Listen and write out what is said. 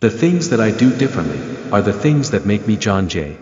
The things that I do differently are the things that make me John Jay.